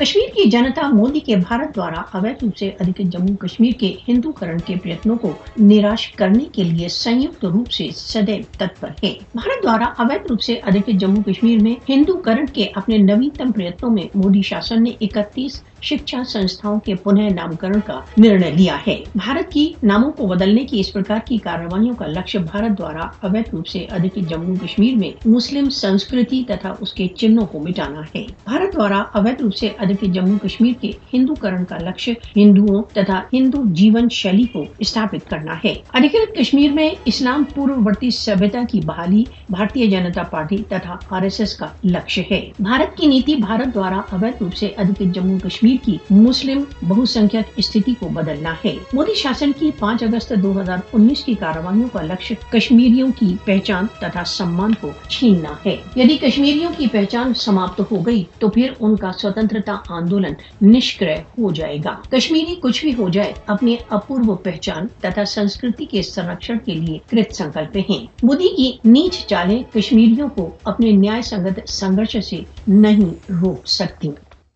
کشمیر کی جنتا مودی کے بھارت دوارا اویت روپ سے ادھک جموں کشمیر کے ہندو کرن کے پریتنوں کو نراش کرنے کے لیے سیت روپ سے سدیو تتپر ہے۔ بھارت دوارا اویت روپ سے ادھک جموں کشمیر میں ہندو کرن کے اپنے نوینتم پریتنوں میں مودی شاسن نے اکتیس شکشا سنستھاؤں کے پنہ نامکرن کا نرنے لیا ہے۔ بھارت کی ناموں کو بدلنے کی اس پرکار کی کاروائیوں کا لکشیہ بھارت دوارا اویت روپ سے ادھک جموں کشمیر میں مسلم سنسکرتی تتھا اس کے چنوں کو مٹانا ہے۔ بھارت دوارا اویت روپ سے ادھک جموں کشمیر کے ہندو کرن کا لکشیہ ہندوؤں تتھا ہندو جیون شیلی کو استھاپت کرنا ہے۔ ادھکت کشمیر میں اسلام پوروورتی سبھیتا کی بحالی بھارتیہ جنتا پارٹی تتھا آر ایس ایس کا لکشیہ ہے۔ بھارت کی نیتی بھارت دوارا اویت روپ سے ادھکت جموں کشمیر کی مسلم بہسنکھیک استھتی کو بدلنا ہے۔ مودی شاسن کی پانچ اگست دو ہزار انیس کی کاروائیوں کا لکشیہ کشمیریوں کی پہچان تتھا سمان کو چھیننا ہے۔ یدی کشمیریوں کی پہچان سماپت ہو گئی تو پھر ان کا سوتنترتا آندولن نشکر ہو جائے گا۔ کشمیری کچھ بھی ہو جائے اپنے اپورو پہچان تتھا سنسکرتی کے سرکشن کے لیے کرت سنکلپ ہیں۔ مودی کی نیچ چالیں کشمیریوں کو اپنے نیائے سنگت سنگرش سے نہیں روک سکتی۔